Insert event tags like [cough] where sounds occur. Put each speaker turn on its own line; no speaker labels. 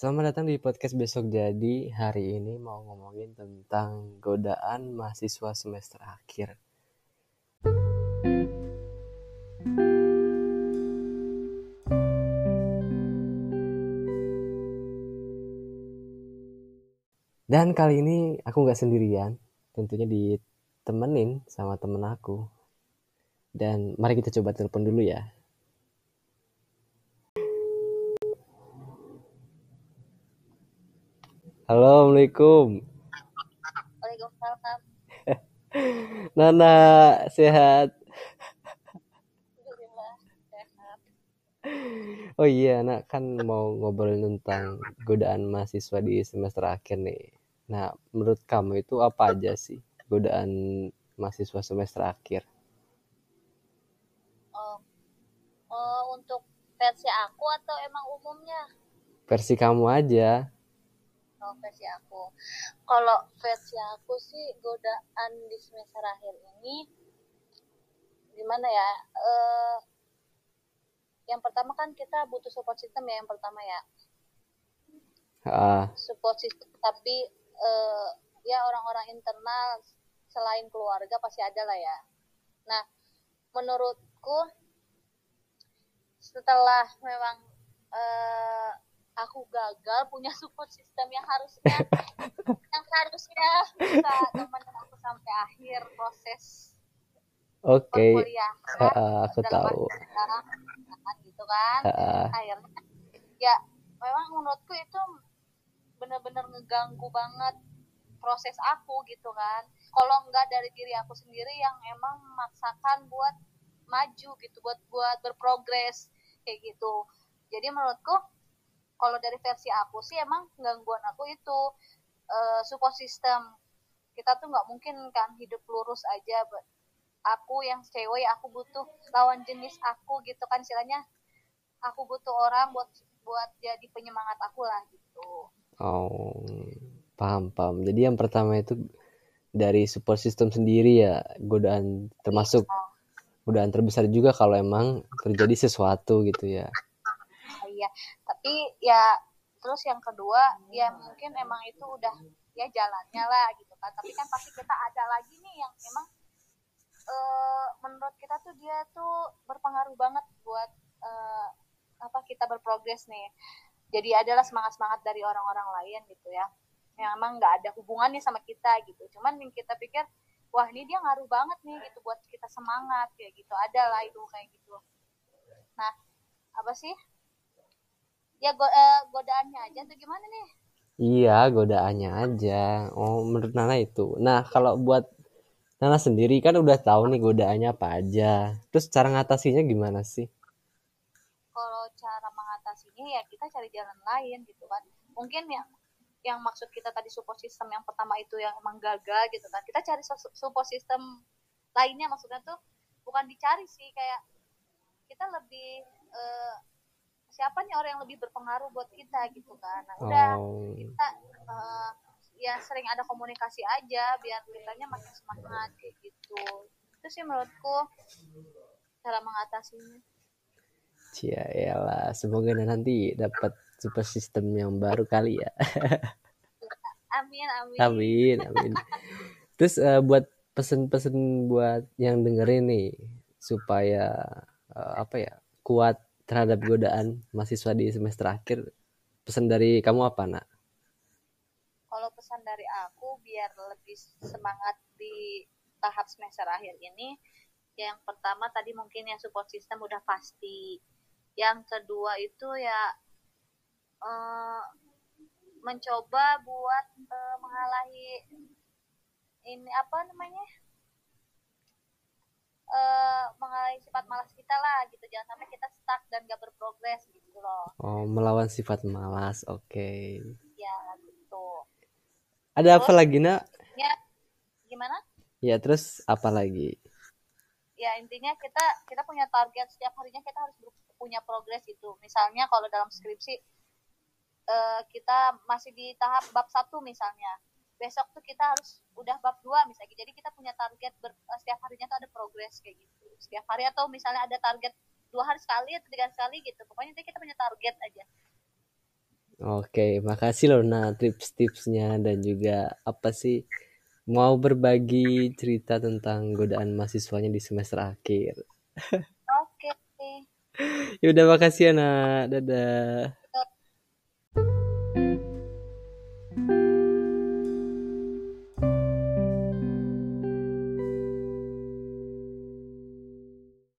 Selamat datang di podcast besok jadi hari ini mau ngomongin tentang godaan mahasiswa semester akhir. Dan kali ini aku nggak sendirian, tentunya ditemenin sama temen aku. Dan mari kita coba telepon dulu ya. Halo, Assalamualaikum.
Waalaikumsalam. [laughs]
Nana, sehat? Oh iya, Nak kan mau ngobrolin tentang godaan mahasiswa di semester akhir nih. Nah, menurut kamu itu apa aja sih godaan mahasiswa semester akhir?
Oh, oh, untuk versi aku atau emang umumnya?
Versi kamu aja.
Oh, versi aku. Kalau versi aku sih godaan di semester akhir ini gimana ya? Eh, yang pertama kan kita butuh support system ya yang pertama ya.
Ah,
Support system tapi eh, ya orang-orang internal selain keluarga pasti ada lah ya. Nah, menurutku setelah memang eh, aku gagal punya support system yang harusnya [laughs] yang harusnya bisa nemenin aku sampai akhir proses
oke.
perkuliahan
Ah, aku
dalam
tahu.
sekarang kan, gitu kan
Ah,
akhirnya ya memang menurutku itu bener-bener ngeganggu banget proses aku gitu kan kalau enggak dari diri aku sendiri yang emang memaksakan buat maju gitu buat buat berprogres kayak gitu jadi menurutku kalau dari versi aku sih emang gangguan aku itu eh, support system. Kita tuh nggak mungkin kan hidup lurus aja aku yang cewek aku butuh lawan jenis aku gitu kan istilahnya. Aku butuh orang buat buat jadi penyemangat aku lah gitu.
Oh, paham, paham. Jadi yang pertama itu dari support system sendiri ya, godaan termasuk godaan terbesar juga kalau emang terjadi sesuatu gitu ya.
iya tapi ya terus yang kedua ya mungkin emang itu udah ya jalannya lah gitu kan. Tapi kan pasti kita ada lagi nih yang emang eh, menurut kita tuh dia tuh berpengaruh banget buat eh, apa kita berprogres nih. Jadi adalah semangat semangat dari orang-orang lain gitu ya. Yang emang nggak ada hubungannya sama kita gitu. Cuman yang kita pikir wah ini dia ngaruh banget nih gitu buat kita semangat kayak gitu. Ada lah itu kayak gitu. Nah apa sih ya go eh, godaannya aja tuh gimana nih
Iya, godaannya aja. Oh, menurut Nana itu. Nah, kalau buat Nana sendiri kan udah tahu nih godaannya apa aja. Terus cara ngatasinya gimana sih?
kalau cara mengatasinya ya kita cari jalan lain gitu kan mungkin yang yang maksud kita tadi support system yang pertama itu yang emang gagal gitu kan kita cari su- support system lainnya maksudnya tuh bukan dicari sih kayak kita lebih eh, siapa nih orang yang lebih berpengaruh buat kita gitu kan nah udah
Oh,
kita eh, ya sering ada komunikasi aja biar kitanya makin semangat kayak gitu itu sih menurutku cara mengatasinya
elah. Semoga nanti dapat super system yang baru kali ya. [laughs]
amin amin
Amin, amin. Terus eh, buat pesen-pesen buat yang dengerin nih supaya eh, apa ya kuat terhadap godaan mahasiswa di semester akhir. Pesan dari kamu apa, Nak?
kalau pesan dari aku biar lebih semangat di tahap semester akhir ini yang pertama tadi mungkin ya support system udah pasti yang kedua itu ya eh, mencoba buat eh, mengalahi ini apa namanya eh mengalahi sifat malas kita lah gitu jangan sampai kita stuck dan gak berprogres gitu loh
Oh, melawan sifat malas. Oke.
ya gitu
Ada apa
Terus?
lagi, Nak?
ya gimana
Ya, terus apa lagi?
ya intinya kita kita punya target setiap harinya kita harus punya progres itu misalnya kalau dalam skripsi eh, kita masih di tahap bab satu misalnya besok tuh kita harus udah bab dua misalnya jadi kita punya target ber- eh, setiap harinya tuh ada progres kayak gitu setiap hari atau misalnya ada target dua hari sekali atau tiga hari sekali gitu pokoknya kita punya target aja
Oke, makasih loh Nah tips-tipsnya dan juga apa sih mau berbagi cerita tentang godaan mahasiswanya di semester akhir.
Oke. [laughs]
Ya udah makasih ya Nak. Dadah.